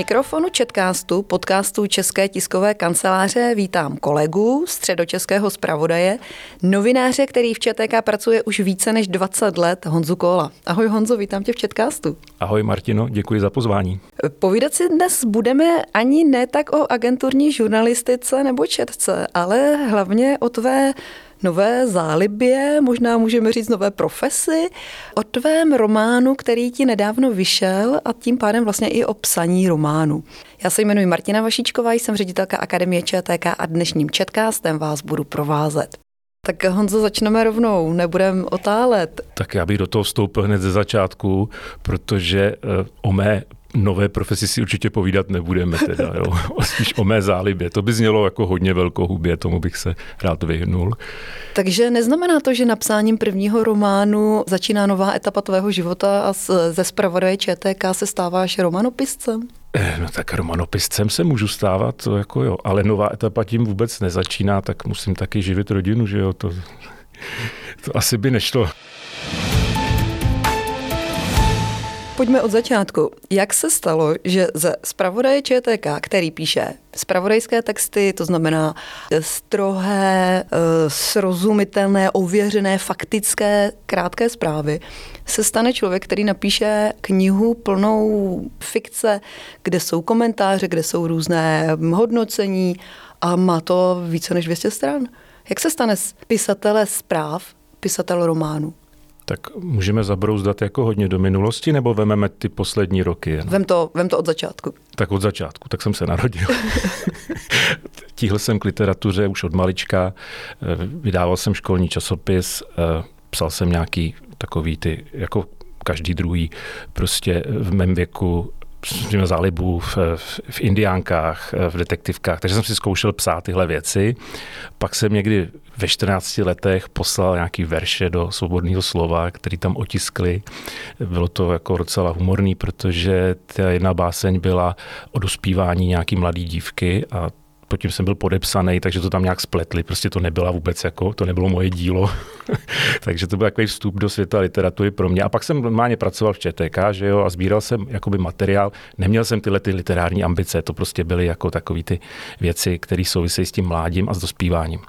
mikrofonu Četkástu, podcastu České tiskové kanceláře vítám kolegu středočeského zpravodaje, novináře, který v ČTK pracuje už více než 20 let, Honzu Kola. Ahoj Honzo, vítám tě v Četkástu. Ahoj Martino, děkuji za pozvání. Povídat si dnes budeme ani ne tak o agenturní žurnalistice nebo četce, ale hlavně o tvé nové zálibě, možná můžeme říct nové profesi, o tvém románu, který ti nedávno vyšel a tím pádem vlastně i o psaní románu. Já se jmenuji Martina Vašíčková, jsem ředitelka Akademie ČTK a dnešním četkástem vás budu provázet. Tak Honzo, začneme rovnou, nebudem otálet. Tak já bych do toho vstoupil hned ze začátku, protože eh, o mé nové profesi si určitě povídat nebudeme teda, jo. spíš o mé zálibě. To by znělo jako hodně velkohubě, tomu bych se rád vyhnul. Takže neznamená to, že napsáním prvního románu začíná nová etapa tvého života a ze zpravodaje ČTK se stáváš romanopiscem? Eh, no tak romanopiscem se můžu stávat, to jako jo, ale nová etapa tím vůbec nezačíná, tak musím taky živit rodinu, že jo, to, to asi by nešlo. Pojďme od začátku. Jak se stalo, že ze zpravodaje ČTK, který píše zpravodajské texty, to znamená strohé, eh, srozumitelné, ověřené, faktické, krátké zprávy, se stane člověk, který napíše knihu plnou fikce, kde jsou komentáře, kde jsou různé hodnocení a má to více než 200 stran. Jak se stane z pisatele zpráv pisatel románu? Tak můžeme zabrouzdat jako hodně do minulosti, nebo vememe ty poslední roky? Jen? Vem to, vem to od začátku. Tak od začátku, tak jsem se narodil. Tíhl jsem k literatuře už od malička, vydával jsem školní časopis, psal jsem nějaký takový ty, jako každý druhý, prostě v mém věku měl zálibu v, v, v indiánkách, v detektivkách, takže jsem si zkoušel psát tyhle věci. Pak jsem někdy ve 14 letech poslal nějaký verše do svobodného slova, který tam otiskli. Bylo to jako docela humorný, protože ta jedna báseň byla o dospívání nějaký mladý dívky a pod tím jsem byl podepsaný, takže to tam nějak spletli. Prostě to nebyla vůbec jako, to nebylo moje dílo. takže to byl takový vstup do světa literatury pro mě. A pak jsem normálně pracoval v ČTK, že jo, a sbíral jsem jakoby materiál. Neměl jsem tyhle ty literární ambice, to prostě byly jako takové ty věci, které souvisejí s tím mládím a s dospíváním.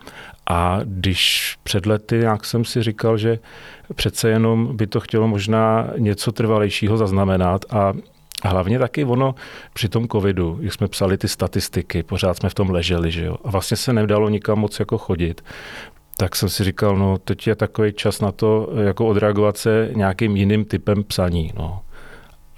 A když před lety jak jsem si říkal, že přece jenom by to chtělo možná něco trvalejšího zaznamenat a hlavně taky ono při tom covidu, jak jsme psali ty statistiky, pořád jsme v tom leželi, že jo, a vlastně se nedalo nikam moc jako chodit, tak jsem si říkal, no teď je takový čas na to, jako odreagovat se nějakým jiným typem psaní, no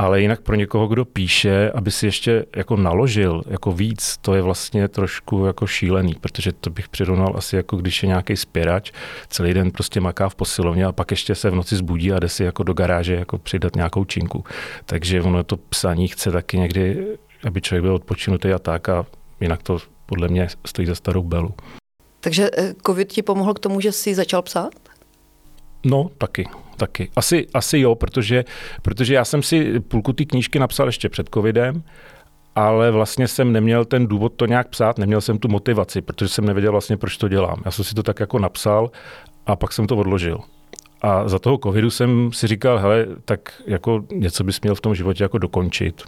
ale jinak pro někoho, kdo píše, aby si ještě jako naložil jako víc, to je vlastně trošku jako šílený, protože to bych přirovnal asi jako když je nějaký spěrač, celý den prostě maká v posilovně a pak ještě se v noci zbudí a jde si jako do garáže jako přidat nějakou činku. Takže ono to psaní chce taky někdy, aby člověk byl odpočinutý a tak a jinak to podle mě stojí za starou belu. Takže eh, covid ti pomohl k tomu, že jsi začal psát? No, taky taky. Asi, asi jo, protože, protože já jsem si půlku ty knížky napsal ještě před covidem, ale vlastně jsem neměl ten důvod to nějak psát, neměl jsem tu motivaci, protože jsem nevěděl vlastně, proč to dělám. Já jsem si to tak jako napsal a pak jsem to odložil. A za toho covidu jsem si říkal, hele, tak jako něco bys měl v tom životě jako dokončit.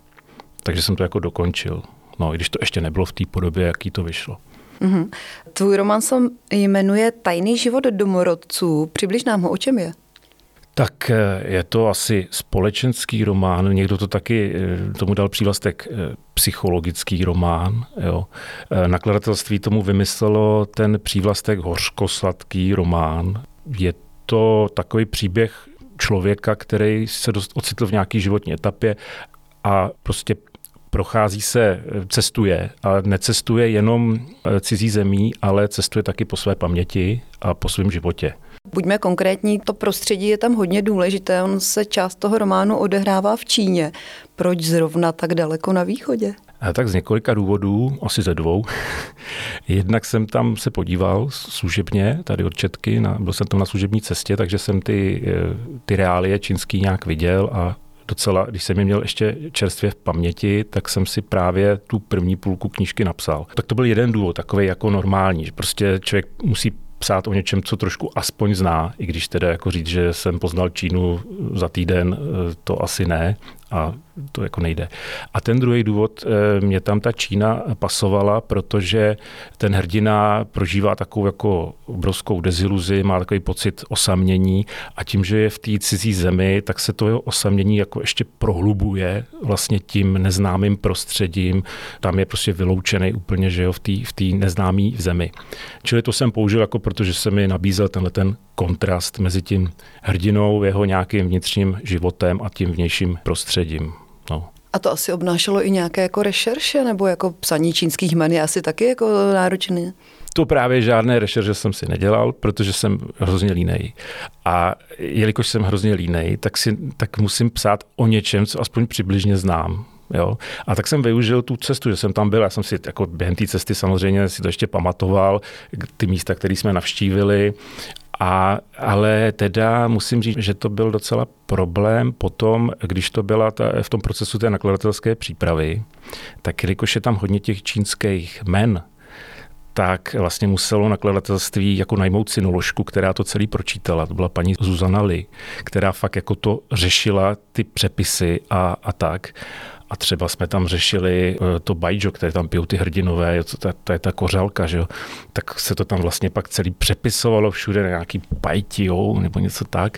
Takže jsem to jako dokončil. No, i když to ještě nebylo v té podobě, jaký to vyšlo. Mm-hmm. Tvůj román se jmenuje Tajný život domorodců. Přibliž nám ho, o čem je? Tak eh, je to asi společenský román, někdo to taky eh, tomu dal přívlastek eh, psychologický román. Jo. Nakladatelství tomu vymyslelo ten přívlastek hořkosladký román. Je to takový příběh člověka, který se dost ocitl v nějaký životní etapě a prostě prochází se, cestuje a necestuje jenom cizí zemí, ale cestuje taky po své paměti a po svém životě. Buďme konkrétní, to prostředí je tam hodně důležité. On se část toho románu odehrává v Číně. Proč zrovna tak daleko na východě? A tak z několika důvodů, asi ze dvou. Jednak jsem tam se podíval služebně, tady od Četky, na, byl jsem tam na služební cestě, takže jsem ty, eh, ty reálie čínský nějak viděl a docela, když jsem je měl ještě čerstvě v paměti, tak jsem si právě tu první půlku knížky napsal. Tak to byl jeden důvod, takový jako normální, že prostě člověk musí psát o něčem, co trošku aspoň zná, i když teda jako říct, že jsem poznal Čínu za týden, to asi ne, a to jako nejde. A ten druhý důvod, eh, mě tam ta Čína pasovala, protože ten hrdina prožívá takovou jako obrovskou deziluzi, má takový pocit osamění a tím, že je v té cizí zemi, tak se to jeho osamění jako ještě prohlubuje vlastně tím neznámým prostředím. Tam je prostě vyloučený úplně, že jo, v té v neznámé zemi. Čili to jsem použil jako protože se mi nabízel tenhle ten kontrast mezi tím hrdinou, jeho nějakým vnitřním životem a tím vnějším prostředím. No. A to asi obnášelo i nějaké jako rešerše nebo jako psaní čínských jmen je asi taky jako náročné? To právě žádné rešerše jsem si nedělal, protože jsem hrozně línej. A jelikož jsem hrozně línej, tak, si, tak musím psát o něčem, co aspoň přibližně znám. Jo? A tak jsem využil tu cestu, že jsem tam byl, já jsem si jako během té cesty samozřejmě si to ještě pamatoval, ty místa, které jsme navštívili a, ale teda musím říct, že to byl docela problém potom, když to byla ta, v tom procesu té nakladatelské přípravy, tak jelikož je tam hodně těch čínských men, tak vlastně muselo nakladatelství jako najmout synoložku, která to celý pročítala. To byla paní Zuzana Li, která fakt jako to řešila ty přepisy a, a tak. A třeba jsme tam řešili eh, to bajjo, které tam pijou ty hrdinové, to, to je ta kořálka, že jo? tak se to tam vlastně pak celý přepisovalo všude na nějaký pajtijou nebo něco tak.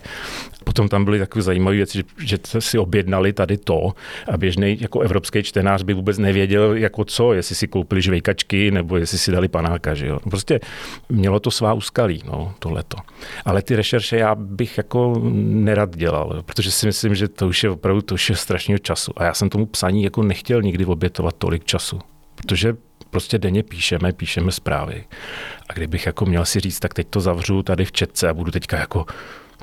Potom tam byly takové zajímavé věci, že, že si objednali tady to a běžný jako evropský čtenář by vůbec nevěděl, jako co, jestli si koupili žvejkačky nebo jestli si dali panáka. Že jo. Prostě mělo to svá úskalí, no, tohleto. Ale ty rešerše já bych jako nerad dělal, protože si myslím, že to už je opravdu to už je strašného času. A já jsem tomu psaní jako nechtěl nikdy obětovat tolik času. Protože prostě denně píšeme, píšeme zprávy. A kdybych jako měl si říct, tak teď to zavřu tady v četce a budu teďka jako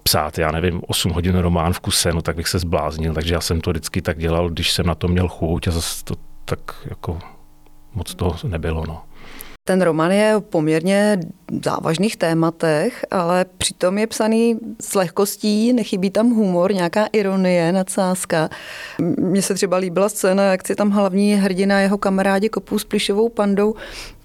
psát, já nevím, 8 hodin román v kuse, no tak bych se zbláznil, takže já jsem to vždycky tak dělal, když jsem na to měl chuť a zase to tak jako moc toho nebylo, no. Ten román je o poměrně závažných tématech, ale přitom je psaný s lehkostí, nechybí tam humor, nějaká ironie, nadsázka. Mně se třeba líbila scéna, jak si tam hlavní hrdina jeho kamarádi kopou s plišovou pandou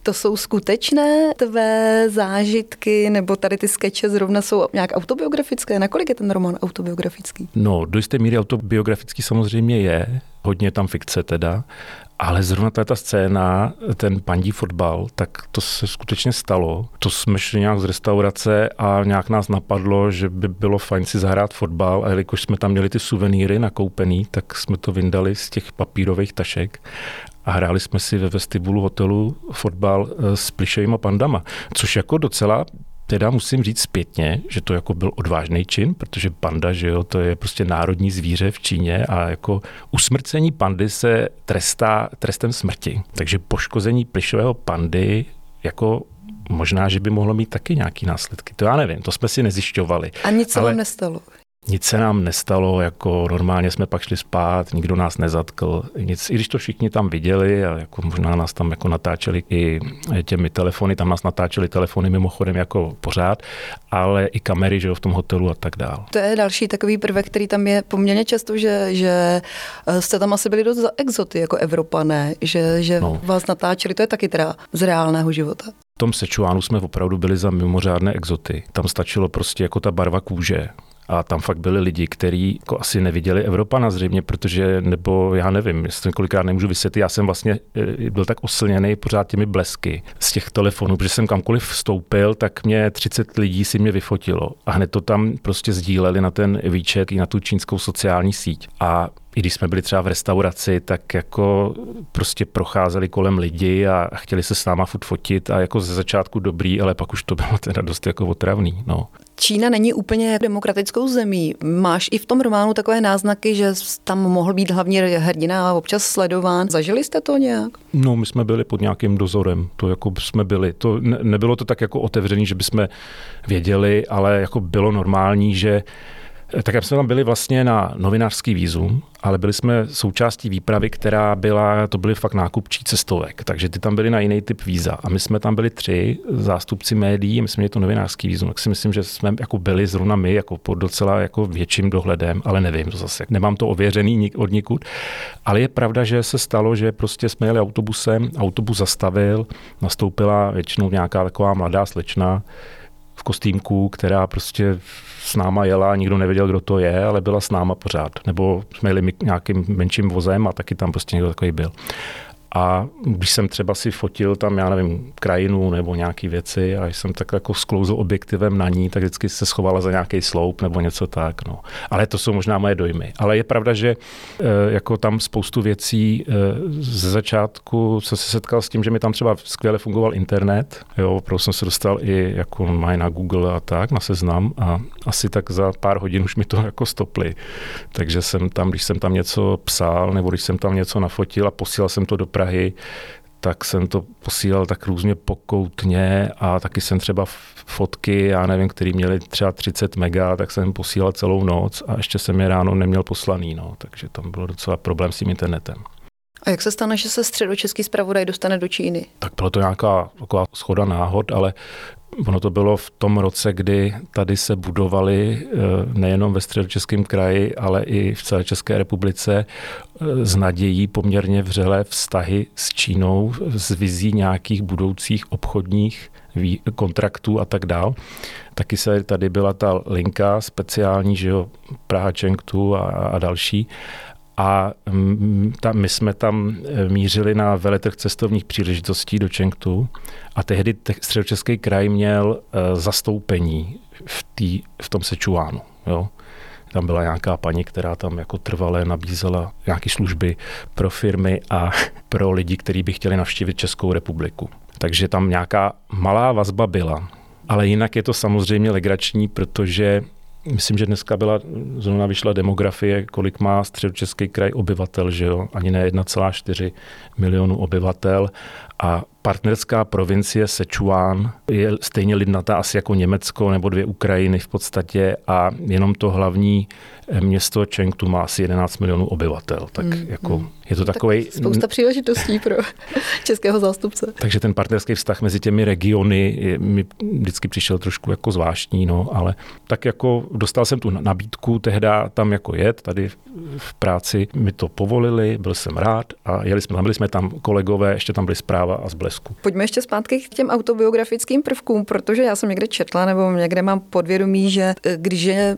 to jsou skutečné tvé zážitky, nebo tady ty skeče zrovna jsou nějak autobiografické? Nakolik je ten román autobiografický? No, do jisté míry autobiografický samozřejmě je, hodně tam fikce teda, ale zrovna ta scéna, ten pandí fotbal, tak to se skutečně stalo. To jsme šli nějak z restaurace a nějak nás napadlo, že by bylo fajn si zahrát fotbal a jelikož jsme tam měli ty suvenýry nakoupený, tak jsme to vyndali z těch papírových tašek a hráli jsme si ve vestibulu hotelu fotbal eh, s plišovými pandama, což jako docela teda musím říct zpětně, že to jako byl odvážný čin, protože panda, že jo, to je prostě národní zvíře v Číně a jako usmrcení pandy se trestá trestem smrti. Takže poškození plišového pandy jako možná, že by mohlo mít taky nějaký následky. To já nevím, to jsme si nezjišťovali. A nic se ale... vám nestalo? Nic se nám nestalo, jako normálně jsme pak šli spát, nikdo nás nezatkl, nic, i když to všichni tam viděli a jako možná nás tam jako natáčeli i těmi telefony, tam nás natáčeli telefony mimochodem jako pořád, ale i kamery, že jo, v tom hotelu a tak dál. To je další takový prvek, který tam je poměrně často, že, že eh, jste tam asi byli dost za exoty jako Evropané, že, že no. vás natáčeli, to je taky teda z reálného života. V tom Sečuánu jsme opravdu byli za mimořádné exoty. Tam stačilo prostě jako ta barva kůže a tam fakt byli lidi, kteří jako asi neviděli Evropana zřejmě, protože, nebo já nevím, jestli kolikrát nemůžu vysvětlit, já jsem vlastně eh, byl tak oslněný pořád těmi blesky z těch telefonů, protože jsem kamkoliv vstoupil, tak mě 30 lidí si mě vyfotilo a hned to tam prostě sdíleli na ten výčet i na tu čínskou sociální síť. A i když jsme byli třeba v restauraci, tak jako prostě procházeli kolem lidi a chtěli se s náma furt fotit a jako ze začátku dobrý, ale pak už to bylo teda dost jako otravný. No. Čína není úplně demokratickou zemí. Máš i v tom románu takové náznaky, že tam mohl být hlavní hrdina a občas sledován. Zažili jste to nějak? No, my jsme byli pod nějakým dozorem. To jako jsme byli. To ne, nebylo to tak jako otevřený, že bychom věděli, ale jako bylo normální, že tak jsme tam byli vlastně na novinářský výzum, ale byli jsme součástí výpravy, která byla, to byly fakt nákupčí cestovek, takže ty tam byli na jiný typ víza. A my jsme tam byli tři zástupci médií, my jsme měli to novinářský výzum, tak si myslím, že jsme jako byli zrovna my jako pod docela jako větším dohledem, ale nevím to zase. Nemám to ověřený od nikud, ale je pravda, že se stalo, že prostě jsme jeli autobusem, autobus zastavil, nastoupila většinou nějaká taková mladá slečna v kostýmku, která prostě s náma jela, nikdo nevěděl, kdo to je, ale byla s náma pořád. Nebo jsme jeli nějakým menším vozem a taky tam prostě někdo takový byl. A když jsem třeba si fotil tam, já nevím, krajinu nebo nějaké věci a jsem tak jako sklouzl objektivem na ní, tak vždycky se schovala za nějaký sloup nebo něco tak. No. Ale to jsou možná moje dojmy. Ale je pravda, že eh, jako tam spoustu věcí eh, ze začátku jsem se setkal s tím, že mi tam třeba skvěle fungoval internet. Jo, opravdu jsem se dostal i jako mají na Google a tak, na seznam a asi tak za pár hodin už mi to jako stopli. Takže jsem tam, když jsem tam něco psal nebo když jsem tam něco nafotil a posílal jsem to do Prahy, tak jsem to posílal tak různě pokoutně a taky jsem třeba fotky, já nevím, které měly třeba 30 mega, tak jsem posílal celou noc a ještě jsem je ráno neměl poslaný, no, takže tam byl docela problém s tím internetem. A jak se stane, že se středočeský zpravodaj dostane do Číny? Tak bylo to nějaká taková schoda náhod, ale Ono to bylo v tom roce, kdy tady se budovaly eh, nejenom ve středočeském kraji, ale i v celé České republice eh, z nadějí poměrně vřelé vztahy s Čínou, z vizí nějakých budoucích obchodních kontraktů a tak dál. Taky se tady byla ta linka speciální, že jo, Praha Chengtu a, a další. A mm, ta, my jsme tam eh, mířili na veletrh cestovních příležitostí do Čengtu a tehdy středočeský kraj měl eh, zastoupení v, tý, v tom Sečuánu. Jo. Tam byla nějaká paní, která tam jako trvalé nabízela nějaké služby pro firmy a pro lidi, kteří by chtěli navštívit Českou republiku. Takže tam nějaká malá vazba byla. Ale jinak je to samozřejmě legrační, protože Myslím, že dneska byla, zrovna vyšla demografie, kolik má středočeský kraj obyvatel, že jo? Ani ne 1,4 milionu obyvatel a partnerská provincie Sichuan je stejně lidnatá asi jako Německo nebo dvě Ukrajiny v podstatě a jenom to hlavní město Chengdu má asi 11 milionů obyvatel. Tak mm, jako mm. je to takový... Tak spousta příležitostí pro českého zástupce. Takže ten partnerský vztah mezi těmi regiony mi vždycky přišel trošku jako zvláštní, no, ale tak jako dostal jsem tu nabídku tehda tam jako jet, tady v práci mi to povolili, byl jsem rád a jeli jsme, byli jsme tam kolegové, ještě tam byly zpráva a z blesku. Pojďme ještě zpátky k těm autobiografickým prvkům, protože já jsem někde četla nebo někde mám podvědomí, že eh, když je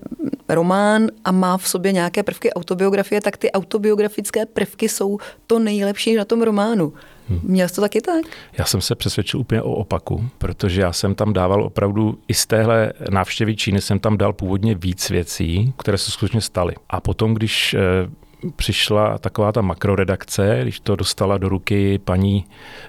román a má v sobě nějaké prvky autobiografie, tak ty autobiografické prvky jsou to nejlepší na tom románu. Hmm. Měl jsi to taky tak? Já jsem se přesvědčil úplně o opaku, protože já jsem tam dával opravdu i z téhle návštěvy Číny jsem tam dal původně víc věcí, které se skutečně staly. A potom, když eh, přišla taková ta makroredakce, když to dostala do ruky paní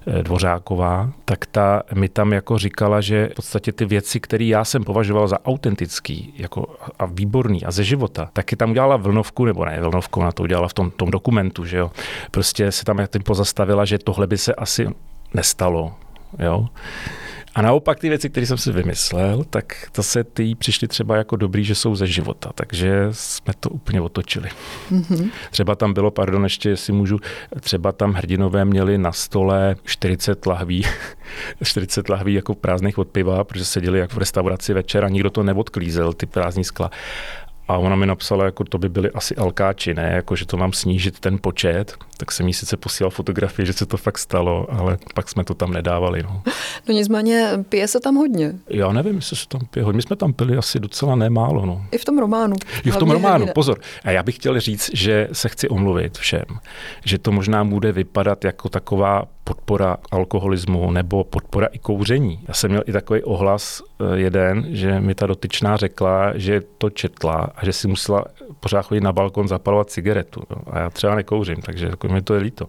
eh, Dvořáková, tak ta mi tam jako říkala, že v podstatě ty věci, které já jsem považoval za autentický jako a výborný a ze života, taky tam udělala vlnovku, nebo ne vlnovku, ona to udělala v tom, tom dokumentu, že jo. Prostě se tam tím pozastavila, že tohle by se asi nestalo, jo. A naopak ty věci, které jsem si vymyslel, tak to se ty přišly třeba jako dobrý, že jsou ze života, takže jsme to úplně otočili. Mm-hmm. Třeba tam bylo, pardon, ještě jestli můžu, třeba tam hrdinové měli na stole 40 lahví, 40 lahví jako prázdných od piva, protože seděli jak v restauraci večer a nikdo to neodklízel, ty prázdní skla. A ona mi napsala, jako to by byly asi alkáči, ne, jako že to mám snížit ten počet, tak jsem jí sice posílal fotografie, že se to fakt stalo, ale pak jsme to tam nedávali. No, no nicméně pije se tam hodně. Já nevím, jestli se tam pije hodně. My jsme tam pili asi docela nemálo. No. I v tom románu. I v tom románu, hrdina. pozor. A já bych chtěl říct, že se chci omluvit všem, že to možná bude vypadat jako taková podpora alkoholismu nebo podpora i kouření. Já jsem měl i takový ohlas eh, jeden, že mi ta dotyčná řekla, že to četla a že si musela pořád chodit na balkon zapalovat cigaretu. A já třeba nekouřím, takže jako mi to je líto.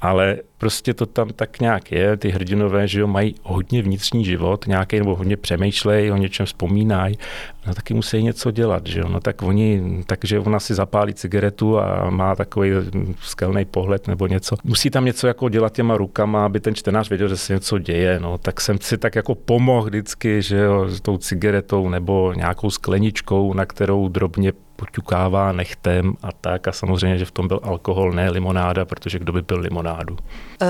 Ale prostě to tam tak nějak je. Ty hrdinové, že jo, mají hodně vnitřní život, nějaký nebo hodně přemýšlej, o něčem vzpomínají, no taky musí něco dělat, že jo. No tak oni, takže ona si zapálí cigaretu a má takový skelný pohled nebo něco. Musí tam něco jako dělat těma rukama, aby ten čtenář věděl, že se něco děje, no. Tak jsem si tak jako pomohl vždycky, že jo, s tou cigaretou nebo nějakou skleničkou, na kterou drobně poťukává nechtem a tak. A samozřejmě, že v tom byl alkohol, ne limonáda, protože kdo by byl limonádu.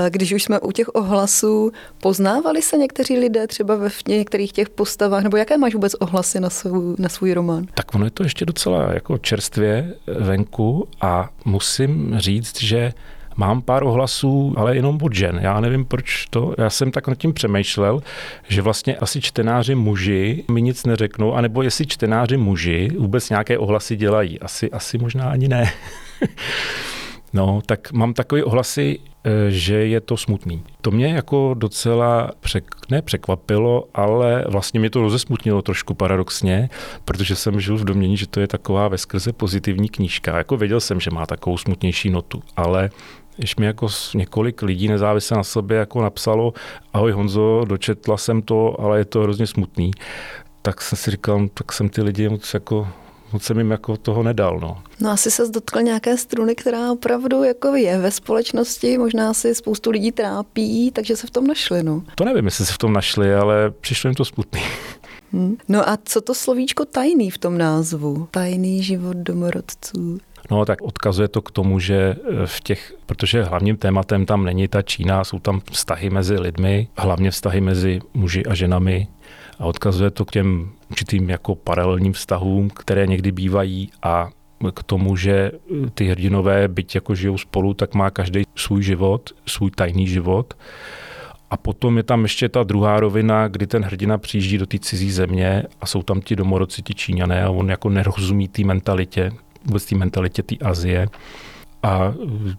Když už jsme u těch ohlasů, poznávali se někteří lidé třeba ve některých těch postavách, nebo jaké máš vůbec ohlasy na svůj, na svůj román? Tak ono je to ještě docela jako čerstvě venku a musím říct, že Mám pár ohlasů, ale jenom od žen. Já nevím, proč to. Já jsem tak nad tím přemýšlel, že vlastně asi čtenáři muži mi nic neřeknou, anebo jestli čtenáři muži vůbec nějaké ohlasy dělají. Asi, asi možná ani ne. No, tak mám takové ohlasy, eh, že je to smutný. To mě jako docela přek, ne překvapilo, ale vlastně mě to rozesmutnilo trošku paradoxně, protože jsem žil v domění, že to je taková veskrze pozitivní knížka. Jako věděl jsem, že má takovou smutnější notu, ale když mi jako několik lidí nezávisle na sobě jako napsalo, ahoj Honzo, dočetla jsem to, ale je to hrozně smutný, tak jsem si říkal, tak jsem ty lidi moc jako moc jsem jim jako toho nedal. No. no asi se dotkl nějaké struny, která opravdu jako je ve společnosti, možná si spoustu lidí trápí, takže se v tom našli. No. To nevím, jestli se v tom našli, ale přišlo jim to smutný. Hmm. No a co to slovíčko tajný v tom názvu? Tajný život domorodců. No tak odkazuje to k tomu, že eh, v těch, protože hlavním tématem tam není ta Čína, jsou tam vztahy mezi lidmi, hlavně vztahy mezi muži a ženami a odkazuje to k těm určitým jako paralelním vztahům, které někdy bývají a k tomu, že ty hrdinové, byť jako žijou spolu, tak má každý svůj život, svůj tajný život. A potom je tam ještě ta druhá rovina, kdy ten hrdina přijíždí do té cizí země a jsou tam ti domorodci, ti Číňané a on jako nerozumí té mentalitě, vůbec té mentalitě té Azie. A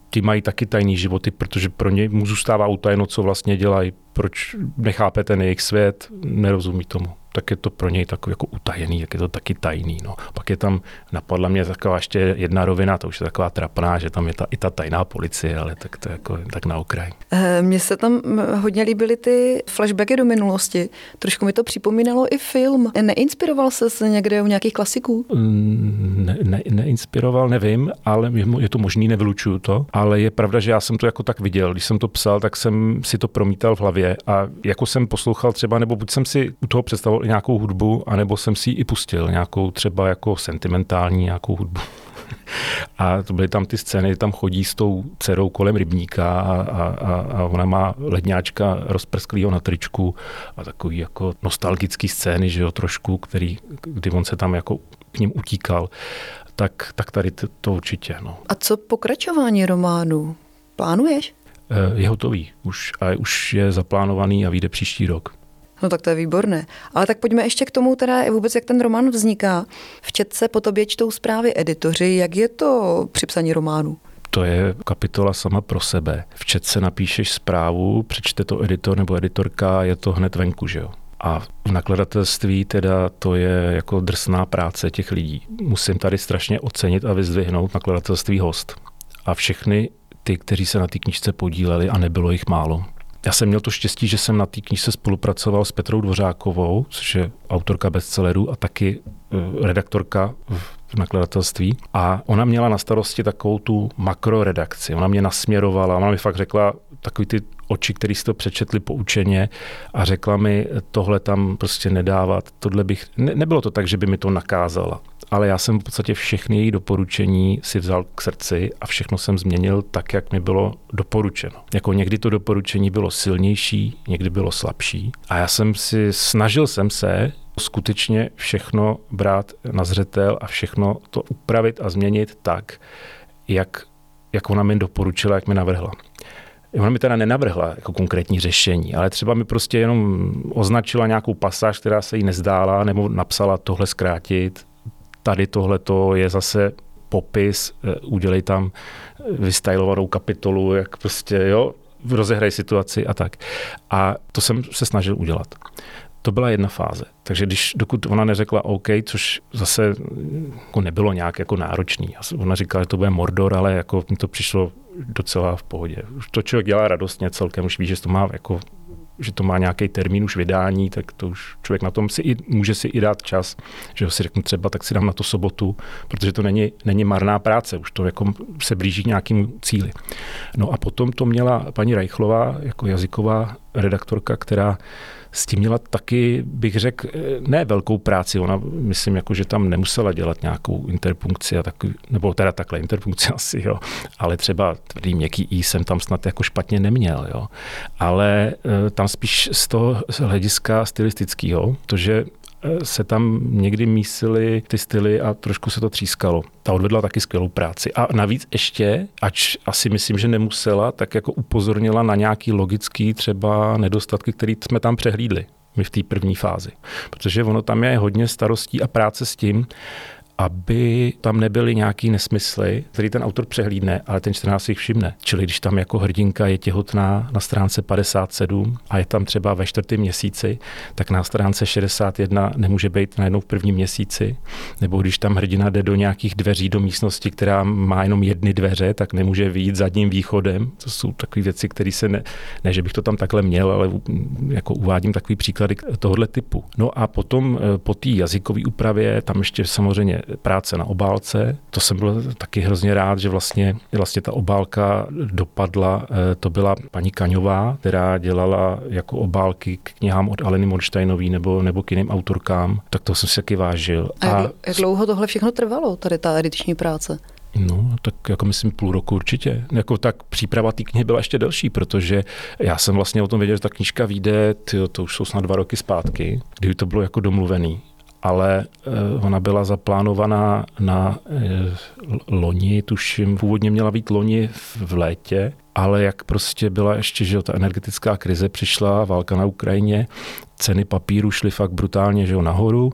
ty mají taky tajný životy, protože pro ně mu zůstává utajeno, co vlastně dělají, proč nechápe ten jejich svět, nerozumí tomu tak je to pro něj takový jako utajený, jak je to taky tajný. No. Pak je tam, napadla mě taková ještě jedna rovina, to už je taková trapná, že tam je ta, i ta tajná policie, ale tak to je jako tak na okraj. Eh, mně se tam hodně líbily ty flashbacky do minulosti. Trošku mi to připomínalo i film. Neinspiroval se se někde u nějakých klasiků? Mm, ne, ne, neinspiroval, nevím, ale je to možný, nevylučuju to, ale je pravda, že já jsem to jako tak viděl. Když jsem to psal, tak jsem si to promítal v hlavě a jako jsem poslouchal třeba, nebo buď jsem si u toho představoval nějakou hudbu, anebo jsem si ji i pustil, nějakou třeba jako sentimentální nějakou hudbu. A to byly tam ty scény, tam chodí s tou dcerou kolem rybníka a, a, a, ona má ledňáčka rozprsklýho na tričku a takový jako nostalgický scény, že jo, trošku, který, kdy on se tam jako k ním utíkal. Tak, tak tady to, to určitě. No. A co pokračování románu? Plánuješ? Eh, je hotový už a už je zaplánovaný a vyjde příští rok. No tak to je výborné. Ale tak pojďme ještě k tomu teda vůbec, jak ten román vzniká. V Četce po tobě čtou zprávy editoři. Jak je to při psaní románu? To je kapitola sama pro sebe. V Četce napíšeš zprávu, přečte to editor nebo editorka, je to hned venku, že jo? A v nakladatelství teda to je jako drsná práce těch lidí. Musím tady strašně ocenit a vyzdvihnout nakladatelství host. A všechny ty, kteří se na té knižce podíleli, a nebylo jich málo, já jsem měl to štěstí, že jsem na té knižce spolupracoval s Petrou Dvořákovou, což je autorka bestsellerů a taky eh, redaktorka v nakladatelství. A ona měla na starosti takovou tu makroredakci. Ona mě nasměrovala, ona mi fakt řekla takový ty oči, které si to přečetli poučeně a řekla mi, tohle tam prostě nedávat, tohle bych, ne, nebylo to tak, že by mi to nakázala ale já jsem v podstatě všechny její doporučení si vzal k srdci a všechno jsem změnil tak, jak mi bylo doporučeno. Jako někdy to doporučení bylo silnější, někdy bylo slabší a já jsem si, snažil jsem se skutečně všechno brát na zřetel a všechno to upravit a změnit tak, jak, jak ona mi doporučila, jak mi navrhla. Ona mi teda nenavrhla jako konkrétní řešení, ale třeba mi prostě jenom označila nějakou pasáž, která se jí nezdála, nebo napsala tohle zkrátit, tady tohle je zase popis, eh, udělej tam vystylovanou kapitolu, jak prostě, jo, rozehraj situaci a tak. A to jsem se snažil udělat. To byla jedna fáze. Takže když, dokud ona neřekla OK, což zase jako nebylo nějak jako náročný. Ona říkala, že to bude Mordor, ale jako mi to přišlo docela v pohodě. Už to člověk dělá radostně celkem, už ví, že to má jako že to má nějaký termín už vydání, tak to už člověk na tom si i, může si i dát čas, že ho si řeknu třeba, tak si dám na to sobotu, protože to není, není marná práce, už to jako se blíží k nějakým cíli. No a potom to měla paní Rajchlová jako jazyková redaktorka, která s tím měla taky, bych řekl, ne velkou práci. Ona, myslím, jako, že tam nemusela dělat nějakou interpunkci, a takový, nebo teda takhle interpunkci asi, jo. ale třeba tvrdý měkký i jsem tam snad jako špatně neměl. Jo. Ale e, tam spíš z toho hlediska stylistického, to, že se tam někdy mísily ty styly a trošku se to třískalo. Ta odvedla taky skvělou práci. A navíc ještě, ač asi myslím, že nemusela, tak jako upozornila na nějaký logický třeba nedostatky, které jsme tam přehlídli my v té první fázi. Protože ono tam je hodně starostí a práce s tím, aby tam nebyly nějaký nesmysly, který ten autor přehlídne, ale ten čtenář si jich všimne. Čili když tam jako hrdinka je těhotná na stránce 57 a je tam třeba ve čtvrtém měsíci, tak na stránce 61 nemůže být najednou v prvním měsíci. Nebo když tam hrdina jde do nějakých dveří do místnosti, která má jenom jedny dveře, tak nemůže vyjít zadním východem. To jsou takové věci, které se ne, ne, že bych to tam takhle měl, ale jako uvádím takový příklady tohohle typu. No a potom eh, po té jazykové úpravě tam ještě samozřejmě práce na obálce. To jsem byl taky hrozně rád, že vlastně, vlastně ta obálka dopadla. Eh, to byla paní Kaňová, která dělala jako obálky k knihám od Aleny Monštajnový nebo, nebo k jiným autorkám. Tak to jsem si taky vážil. A, a jak, dlouho tohle všechno trvalo, tady ta ediční práce? No, tak jako myslím půl roku určitě. Jako tak příprava té knihy byla ještě delší, protože já jsem vlastně o tom věděl, že ta knižka vyjde, to už jsou snad dva roky zpátky, kdy to bylo jako domluvený ale eh, ona byla zaplánovaná na eh, loni, tuším, původně měla být loni v létě, ale jak prostě byla ještě, že ta energetická krize přišla, válka na Ukrajině, ceny papíru šly fakt brutálně že jo, nahoru,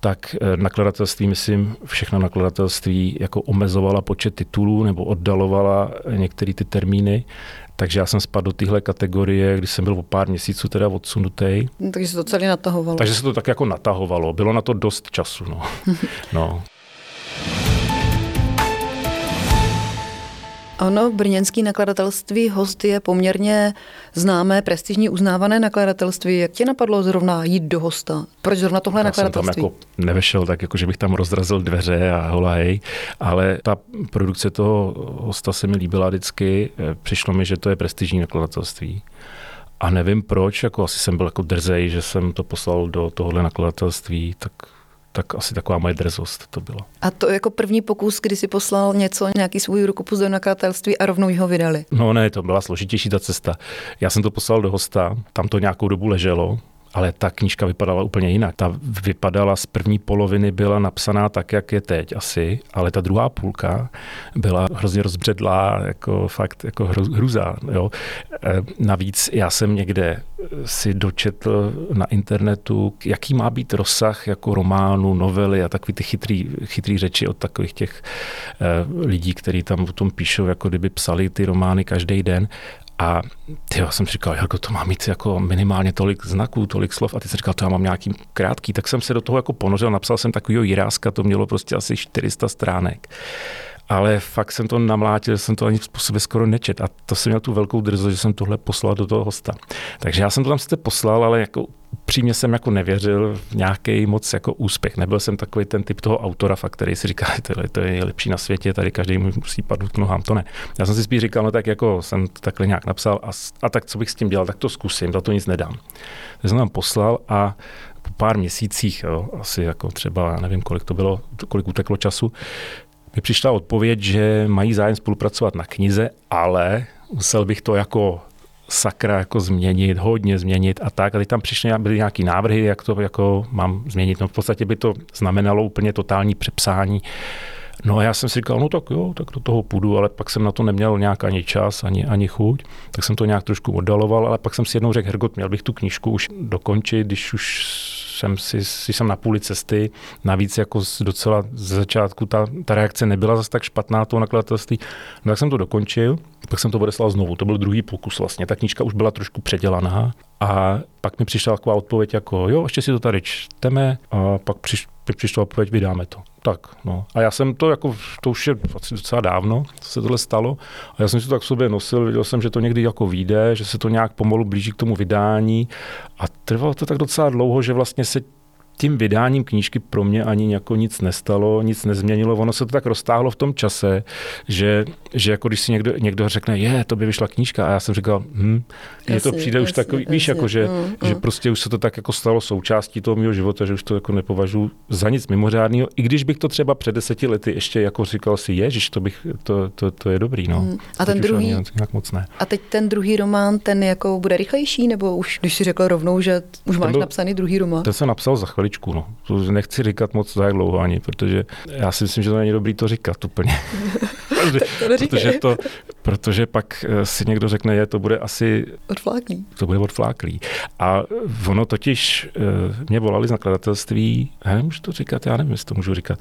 tak eh, nakladatelství, myslím, všechna nakladatelství jako omezovala počet titulů nebo oddalovala některé ty termíny. Takže já jsem spadl do téhle kategorie, když jsem byl o pár měsíců teda odsunutý. Takže se to celé natahovalo. Takže se to tak jako natahovalo. Bylo na to dost času. No. no. Ono, brněnský nakladatelství Host je poměrně známé, prestižní, uznávané nakladatelství. Jak tě napadlo zrovna jít do Hosta? Proč zrovna tohle Já nakladatelství? jsem tam jako nevešel tak, jako že bych tam rozrazil dveře a holaj, ale ta produkce toho Hosta se mi líbila vždycky. Přišlo mi, že to je prestižní nakladatelství. A nevím proč, jako asi jsem byl jako drzej, že jsem to poslal do tohohle nakladatelství, tak tak asi taková moje drzost to bylo. A to jako první pokus, kdy si poslal něco, nějaký svůj rukopus do nakladatelství a rovnou ho vydali? No ne, to byla složitější ta cesta. Já jsem to poslal do hosta, tam to nějakou dobu leželo, ale ta knížka vypadala úplně jinak. Ta vypadala z první poloviny, byla napsaná tak, jak je teď asi, ale ta druhá půlka byla hrozně rozbředlá, jako fakt jako hruza. Jo. E, navíc já jsem někde si dočetl na internetu, jaký má být rozsah jako románu, novely a takový ty chytrý, chytrý řeči od takových těch e, lidí, kteří tam o tom píšou, jako kdyby psali ty romány každý den. A já jsem si říkal, jako to má mít jako minimálně tolik znaků, tolik slov. A ty jsi říkal, to já mám nějaký krátký. Tak jsem se do toho jako ponořil, napsal jsem takovýho jiráska, to mělo prostě asi 400 stránek. Ale fakt jsem to namlátil, jsem to ani v způsobě skoro nečet. A to jsem měl tu velkou drzost, že jsem tohle poslal do toho hosta. Takže já jsem to tam sice poslal, ale jako upřímně jsem jako nevěřil v nějaký moc jako úspěch. Nebyl jsem takový ten typ toho autora, fakt, který si říká, že to je lepší na světě, tady každý musí padnout nohám. To ne. Já jsem si spíš říkal, no tak jako jsem takhle nějak napsal a, a tak co bych s tím dělal, tak to zkusím, za to nic nedám. Takže jsem tam poslal a po pár měsících, jo, asi jako třeba, nevím, kolik to bylo, kolik uteklo času, mi přišla odpověď, že mají zájem spolupracovat na knize, ale musel bych to jako sakra jako změnit, hodně změnit a tak. A teď tam přišly byly nějaký návrhy, jak to jako mám změnit. No v podstatě by to znamenalo úplně totální přepsání. No a já jsem si říkal, no tak jo, tak do toho půjdu, ale pak jsem na to neměl nějak ani čas, ani, ani chuť, tak jsem to nějak trošku oddaloval, ale pak jsem si jednou řekl, Hergot, měl bych tu knížku už dokončit, když už jsem si, si jsem na půli cesty, navíc jako docela ze začátku ta, ta reakce nebyla zase tak špatná toho nakladatelství, no tak jsem to dokončil, pak jsem to odeslal znovu, to byl druhý pokus vlastně, ta knížka už byla trošku předělaná a pak mi přišla taková odpověď jako, jo, ještě si to tady čteme. A pak přiš, přišla odpověď, vydáme to. Tak, no. A já jsem to jako, to už je docela dávno, co se tohle stalo. A já jsem si to tak v sobě nosil, viděl jsem, že to někdy jako vyjde, že se to nějak pomalu blíží k tomu vydání. A trvalo to tak docela dlouho, že vlastně se tím vydáním knížky pro mě ani jako nic nestalo, nic nezměnilo. Ono se to tak roztáhlo v tom čase, že, že jako když si někdo, někdo řekne, je, to by vyšla knížka a já jsem říkal, hm, mně to přijde jasný, už takový, jasný, víš, jako že, mm, že mm. prostě už se to tak jako stalo součástí toho mého života, že už to jako nepovažuji za nic mimořádného, i když bych to třeba před deseti lety ještě jako říkal si, je, že to, bych, to, to, to je dobrý, no. Mm. A ten druhý, nějak moc ne. a teď ten druhý román, ten jako bude rychlejší, nebo už, když si řekl rovnou, že už máš byl, napsaný druhý román? Ten jsem napsal za chvíli maličku. No. To nechci říkat moc tak dlouho ani, protože já si myslím, že to není dobrý to říkat úplně. protože, to protože, to, protože pak eh, si někdo řekne, že to bude asi... Odfláklý. To bude odfláklý. A ono totiž, eh, mě volali z nakladatelství, já nemůžu to říkat, já nevím, jestli to můžu říkat,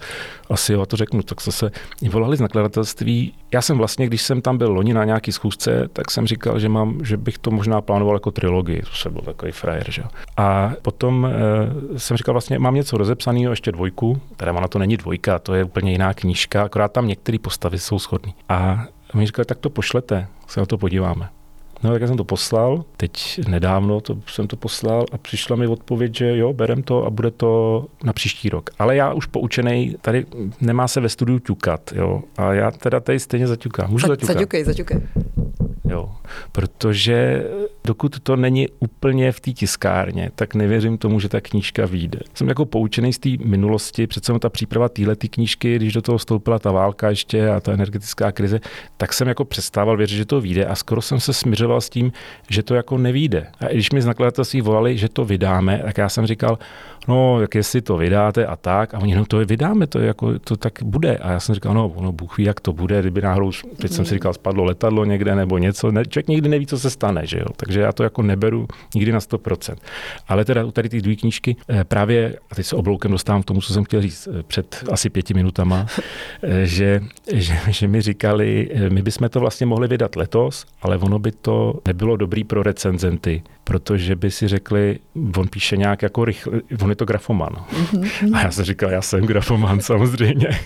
asi jo, a to řeknu, tak zase volali z nakladatelství. Já jsem vlastně, když jsem tam byl loni na nějaký schůzce, tak jsem říkal, že, mám, že bych to možná plánoval jako trilogii, to se byl takový frajer, že A potom e, jsem říkal, vlastně mám něco rozepsaného, ještě dvojku, teda ona to není dvojka, to je úplně jiná knížka, akorát tam některé postavy jsou shodné. A mi říkali, tak to pošlete, se na to podíváme. No tak já jsem to poslal, teď nedávno to, jsem to poslal a přišla mi odpověď, že jo, berem to a bude to na příští rok. Ale já už poučený, tady nemá se ve studiu ťukat, jo. A já teda tady stejně zaťukám. Můžu zaťukat? Zaťukej, zaťukej. Jo, protože dokud to není úplně v té tiskárně, tak nevěřím tomu, že ta knížka vyjde. Jsem jako poučený z té minulosti, přece ta příprava téhle knížky, když do toho vstoupila ta válka ještě a ta energetická krize, tak jsem jako přestával věřit, že to vyjde a skoro jsem se smiřoval s tím, že to jako nevíde. A když mi z nakladatelství volali, že to vydáme, tak já jsem říkal, no, jak jestli to vydáte a tak. A oni, no to je vydáme, to, je jako, to tak bude. A já jsem říkal, no, no Bůh ví, jak to bude, kdyby náhodou, teď jsem si říkal, spadlo letadlo někde nebo něco. Ne, člověk nikdy neví, co se stane, že jo. Takže já to jako neberu nikdy na 100%. Ale teda u tady ty dvě knížky eh, právě, a teď se obloukem dostávám k tomu, co jsem chtěl říct eh, před asi pěti minutama, eh, že, že, že mi říkali, my bychom to vlastně mohli vydat letos, ale ono by to nebylo dobrý pro recenzenty, protože by si řekli, on píše nějak jako rychle, on je to grafoman. Mm-hmm. A já jsem říkal, já jsem grafoman samozřejmě.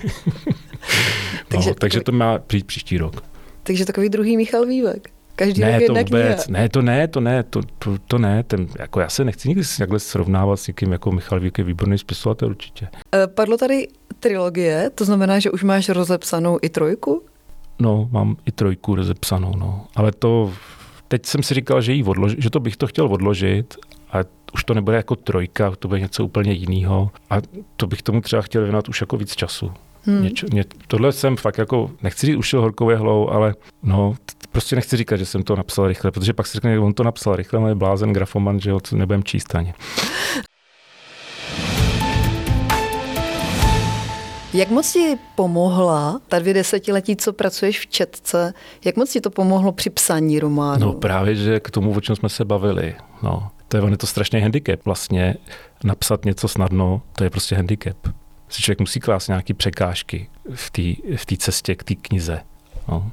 takže, no, takže to má přijít příští rok. Takže takový druhý Michal Vývek. Každý ne, to vůbec, kniha. ne, to ne, to ne, to, to, to ne, ten, jako já se nechci nikdy takhle srovnávat s někým jako Michal Vývek je výborný spisovatel určitě. E, padlo tady trilogie, to znamená, že už máš rozepsanou i trojku? No, mám i trojku rozepsanou, no, ale to, teď jsem si říkal, že, jí odlož, že to bych to chtěl odložit a už to nebude jako trojka, to bude něco úplně jiného. A to bych tomu třeba chtěl věnovat už jako víc času. Hmm. Něčo, ně, tohle jsem fakt jako, nechci říct ušel horkou jehlou, ale no, prostě nechci říkat, že jsem to napsal rychle, protože pak si řekne, že on to napsal rychle, ale je blázen, grafoman, že ho nebudem číst ani. Jak moc ti pomohla ta dvě desetiletí, co pracuješ v Četce, jak moc ti to pomohlo při psaní románu? No právě, že k tomu, o čem jsme se bavili. No, to je, on je to strašně handicap. Vlastně napsat něco snadno, to je prostě handicap. Si člověk musí klást nějaké překážky v té v cestě k té knize. No.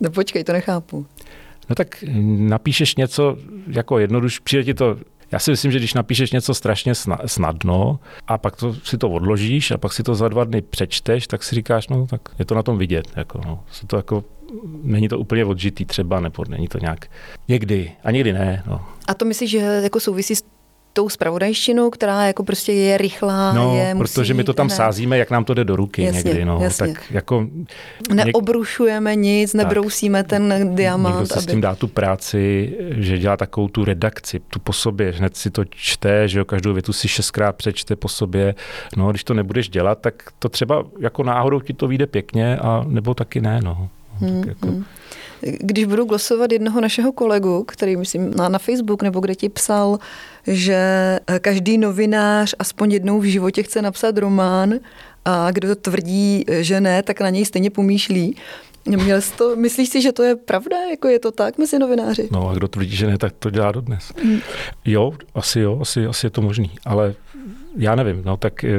no počkej, to nechápu. No tak napíšeš něco jako jednoduš, přijde ti to já si myslím, že když napíšeš něco strašně snadno a pak to, si to odložíš a pak si to za dva dny přečteš, tak si říkáš, no tak je to na tom vidět. Jako, no. Se to jako, není to úplně odžitý třeba, nebo není to nějak někdy a někdy ne. No. A to myslíš, že jako souvisí s tou spravodajštinou, která jako prostě je rychlá. No, je, protože my to tam ne. sázíme, jak nám to jde do ruky jasně, někdy. No. Jasně. Tak jako, Neobrušujeme nic, nebrousíme ten diamant. Někdo si aby... s tím dá tu práci, že dělá takovou tu redakci, tu po sobě, hned si to čte, že jo, každou větu si šestkrát přečte po sobě. No, když to nebudeš dělat, tak to třeba jako náhodou ti to vyjde pěkně, a nebo taky ne. No. Hmm, jako... hmm. Když budu glosovat jednoho našeho kolegu, který myslím na, na Facebook nebo kde ti psal, že eh, každý novinář aspoň jednou v životě chce napsat román a kdo tvrdí, eh, že ne, tak na něj stejně pomýšlí. Měl jsi to, myslíš si, že to je pravda? Jako je to tak mezi novináři? No a kdo tvrdí, že ne, tak to dělá dodnes. Hmm. Jo, asi jo, asi, asi je to možný, ale já nevím, no tak eh,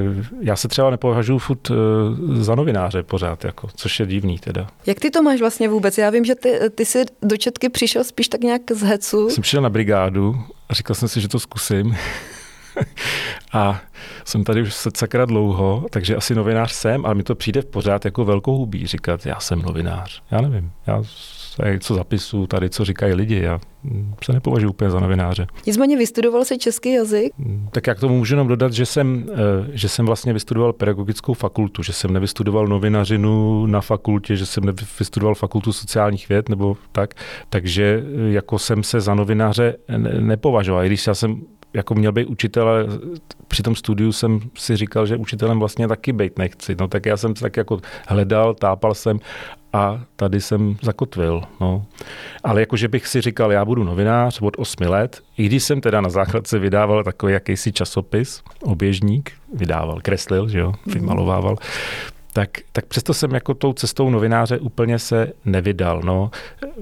já se třeba nepovažuji furt eh, za novináře pořád, jako, což je divný teda. Jak ty to máš vlastně vůbec? Já vím, že ty, ty jsi do Četky přišel spíš tak nějak z hecu. Jsem přišel na brigádu a říkal jsem si, že to zkusím. a jsem tady už sakra dlouho, takže asi novinář jsem, ale mi to přijde v pořád jako velkou hubí říkat, já jsem novinář. Já nevím, já co zapisu tady, co říkají lidi. Já se nepovažuji úplně za novináře. Nicméně vystudoval se český jazyk? Tak jak tomu můžu jenom dodat, že jsem, eh, že jsem vlastně vystudoval pedagogickou fakultu, že jsem nevystudoval novinařinu na fakultě, že jsem nevystudoval fakultu sociálních věd nebo tak, takže eh, jako jsem se za novináře nepovažoval. I když já jsem jako měl být učitel, ale při tom studiu jsem si říkal, že učitelem vlastně taky být nechci. No tak já jsem tak jako hledal, tápal jsem a tady jsem zakotvil. No. Ale jakože bych si říkal, já budu novinář od 8 let, i když jsem teda na základce vydával takový jakýsi časopis, oběžník, vydával, kreslil, že jo, vymalovával, tak, tak přesto jsem jako tou cestou novináře úplně se nevydal. No.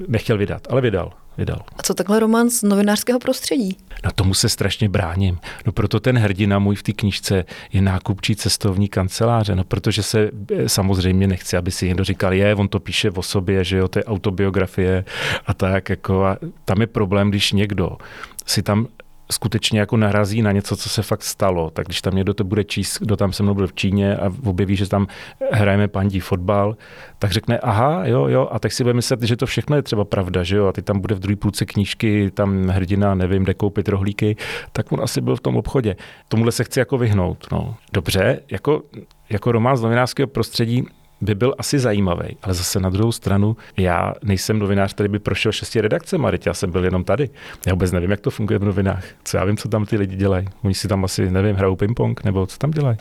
Nechtěl vydat, ale vydal vydal. A co takhle román z novinářského prostředí? No tomu se strašně bráním. No proto ten hrdina můj v té knižce je nákupčí cestovní kanceláře, no protože se eh, samozřejmě nechci, aby si někdo říkal, je, on to píše o sobě, že jo, to je autobiografie a tak, jako a tam je problém, když někdo si tam skutečně jako narazí na něco, co se fakt stalo. Tak když tam někdo to bude číst, kdo tam se mnou byl v Číně a objeví, že tam hrajeme pandí fotbal, tak řekne, aha, jo, jo, a tak si bude myslet, že to všechno je třeba pravda, že jo, a ty tam bude v druhé půlce knížky, tam hrdina, nevím, kde koupit rohlíky, tak on asi byl v tom obchodě. Tomuhle se chci jako vyhnout. No. Dobře, jako, jako román z novinářského prostředí by byl asi zajímavý, ale zase na druhou stranu, já nejsem novinář, který by prošel šesti redakcemi, já jsem byl jenom tady. Já vůbec nevím, jak to funguje v novinách. Co já vím, co tam ty lidi dělají. Oni si tam asi, nevím, hrajou ping-pong, nebo co tam dělají.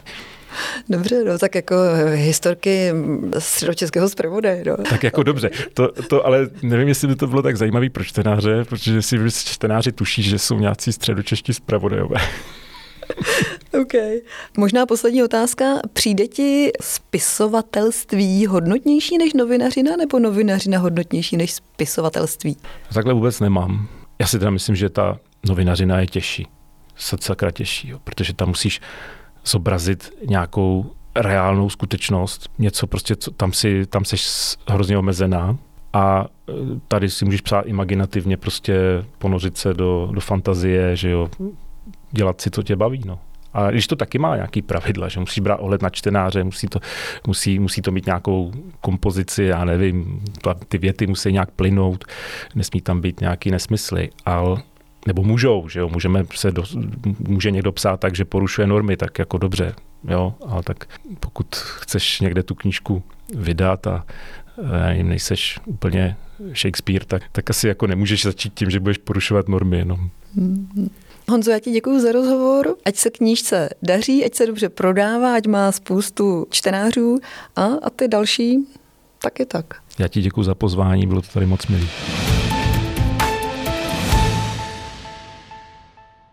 Dobře, no, tak jako historky středočeského zpravodaje. No. Tak jako dobře, to, to, ale nevím, jestli by to bylo tak zajímavé pro čtenáře, protože si čtenáři tuší, že jsou nějací středočeští zpravodajové. OK. Možná poslední otázka. Přijde ti spisovatelství hodnotnější než novinařina nebo novinařina hodnotnější než spisovatelství? Takhle vůbec nemám. Já si teda myslím, že ta novinařina je těžší. Sakra těžší, jo, protože tam musíš zobrazit nějakou reálnou skutečnost, něco prostě, co, tam, si, tam jsi hrozně omezená a e, tady si můžeš psát imaginativně, prostě ponořit se do, do fantazie, že jo, dělat si, co tě baví. No. A když to taky má nějaký pravidla, že musí brát ohled na čtenáře, musí to, musí, musí to mít nějakou kompozici, já nevím, ty věty musí nějak plynout, nesmí tam být nějaký nesmysly, ale nebo můžou, že jo, můžeme se do, může někdo psát tak, že porušuje normy, tak jako dobře, jo, ale tak pokud chceš někde tu knížku vydat a nevím, nejseš úplně Shakespeare, tak, tak asi jako nemůžeš začít tím, že budeš porušovat normy, no. Mm-hmm. Honzo, já ti děkuji za rozhovor. Ať se knížce daří, ať se dobře prodává, ať má spoustu čtenářů a, a ty další taky tak. Já ti děkuji za pozvání, bylo to tady moc milý.